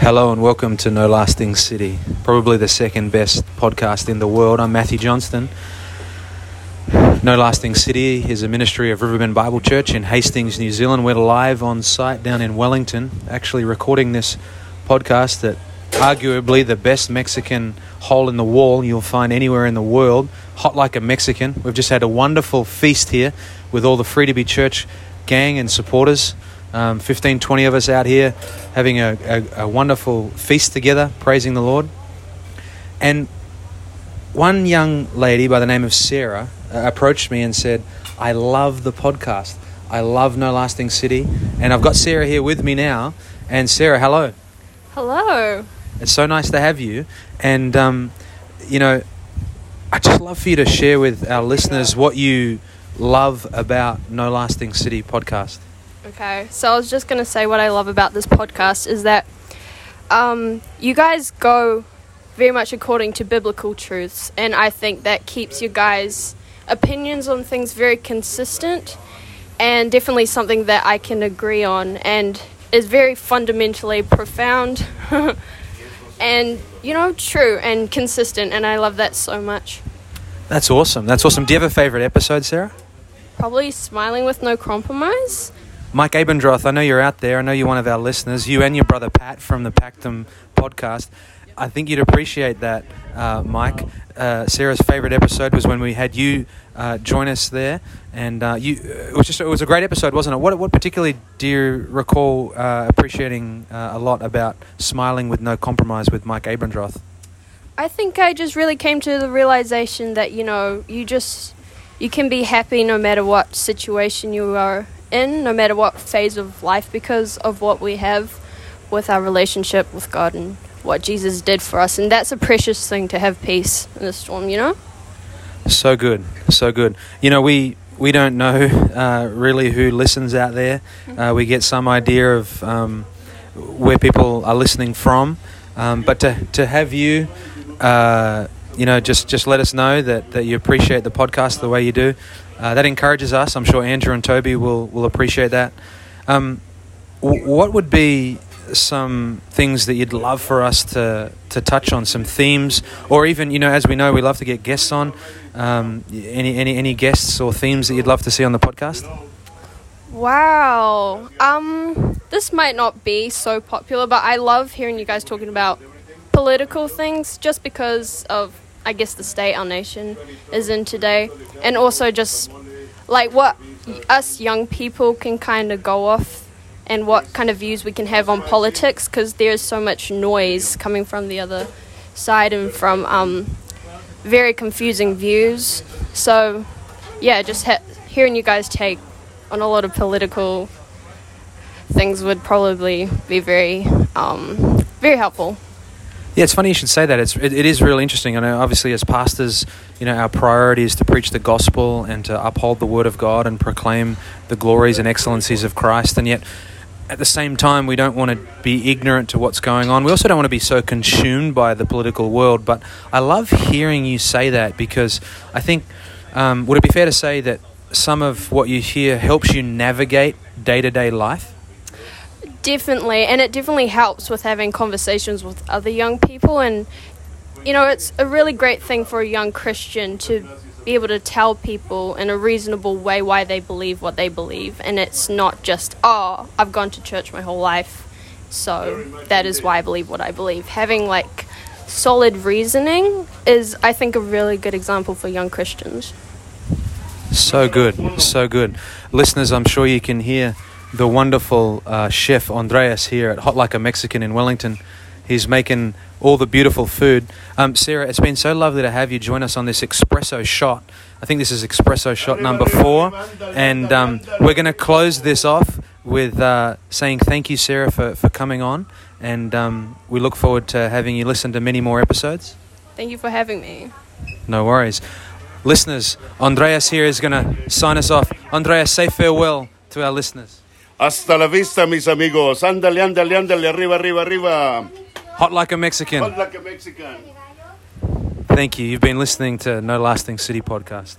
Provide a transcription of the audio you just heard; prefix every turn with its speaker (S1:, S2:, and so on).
S1: Hello and welcome to No Lasting City, probably the second best podcast in the world. I'm Matthew Johnston. No Lasting City is a ministry of Riverbend Bible Church in Hastings, New Zealand. We're live on site down in Wellington, actually recording this podcast at arguably the best Mexican hole in the wall you'll find anywhere in the world. Hot like a Mexican. We've just had a wonderful feast here with all the Free to Be Church gang and supporters. Um, 15, 20 of us out here having a, a, a wonderful feast together, praising the Lord. And one young lady by the name of Sarah uh, approached me and said, I love the podcast. I love No Lasting City. And I've got Sarah here with me now. And Sarah, hello.
S2: Hello.
S1: It's so nice to have you. And, um, you know, I'd just love for you to share with our listeners what you love about No Lasting City podcast.
S2: Okay, so I was just going to say what I love about this podcast is that um, you guys go very much according to biblical truths, and I think that keeps you guys' opinions on things very consistent and definitely something that I can agree on and is very fundamentally profound and, you know, true and consistent, and I love that so much.
S1: That's awesome. That's awesome. Do you have a favorite episode, Sarah?
S2: Probably Smiling with No Compromise.
S1: Mike Abendroth, I know you're out there. I know you're one of our listeners. You and your brother Pat from the Pactum podcast. I think you'd appreciate that, uh, Mike. Uh, Sarah's favorite episode was when we had you uh, join us there, and uh, you it was just it was a great episode, wasn't it? What what particularly do you recall uh, appreciating uh, a lot about smiling with no compromise with Mike Abendroth?
S2: I think I just really came to the realization that you know you just you can be happy no matter what situation you are in, no matter what phase of life, because of what we have with our relationship with God and what Jesus did for us. And that's a precious thing to have peace in the storm, you know?
S1: So good, so good. You know, we we don't know uh, really who listens out there. Uh, we get some idea of um, where people are listening from, um, but to to have you. Uh, you know, just, just let us know that, that you appreciate the podcast the way you do. Uh, that encourages us. I'm sure Andrew and Toby will, will appreciate that. Um, w- what would be some things that you'd love for us to, to touch on, some themes, or even, you know, as we know, we love to get guests on. Um, any, any, any guests or themes that you'd love to see on the podcast?
S2: Wow. Um, this might not be so popular, but I love hearing you guys talking about political things just because of I guess the state our nation is in today. And also just like what us young people can kind of go off and what kind of views we can have on politics because there's so much noise coming from the other side and from um, very confusing views. So yeah just ha- hearing you guys take on a lot of political things would probably be very um, very helpful
S1: yeah, it's funny you should say that. It's it, it is really interesting. I know, obviously, as pastors, you know, our priority is to preach the gospel and to uphold the word of God and proclaim the glories and excellencies of Christ. And yet, at the same time, we don't want to be ignorant to what's going on. We also don't want to be so consumed by the political world. But I love hearing you say that because I think um, would it be fair to say that some of what you hear helps you navigate day to day life?
S2: Definitely, and it definitely helps with having conversations with other young people. And, you know, it's a really great thing for a young Christian to be able to tell people in a reasonable way why they believe what they believe. And it's not just, oh, I've gone to church my whole life, so that is why I believe what I believe. Having, like, solid reasoning is, I think, a really good example for young Christians.
S1: So good, so good. Listeners, I'm sure you can hear the wonderful uh, chef Andreas here at Hot Like a Mexican in Wellington. He's making all the beautiful food. Um, Sarah, it's been so lovely to have you join us on this espresso shot. I think this is espresso shot number four. And um, we're going to close this off with uh, saying thank you, Sarah, for, for coming on. And um, we look forward to having you listen to many more episodes.
S2: Thank you for having me.
S1: No worries. Listeners, Andreas here is going to sign us off. Andreas, say farewell to our listeners.
S3: Hasta la vista, mis amigos. Ándale, ándale, ándale, arriba, arriba, arriba.
S1: Hot like a Mexican.
S3: Hot like a Mexican.
S1: Thank you. You've been listening to No Lasting City podcast.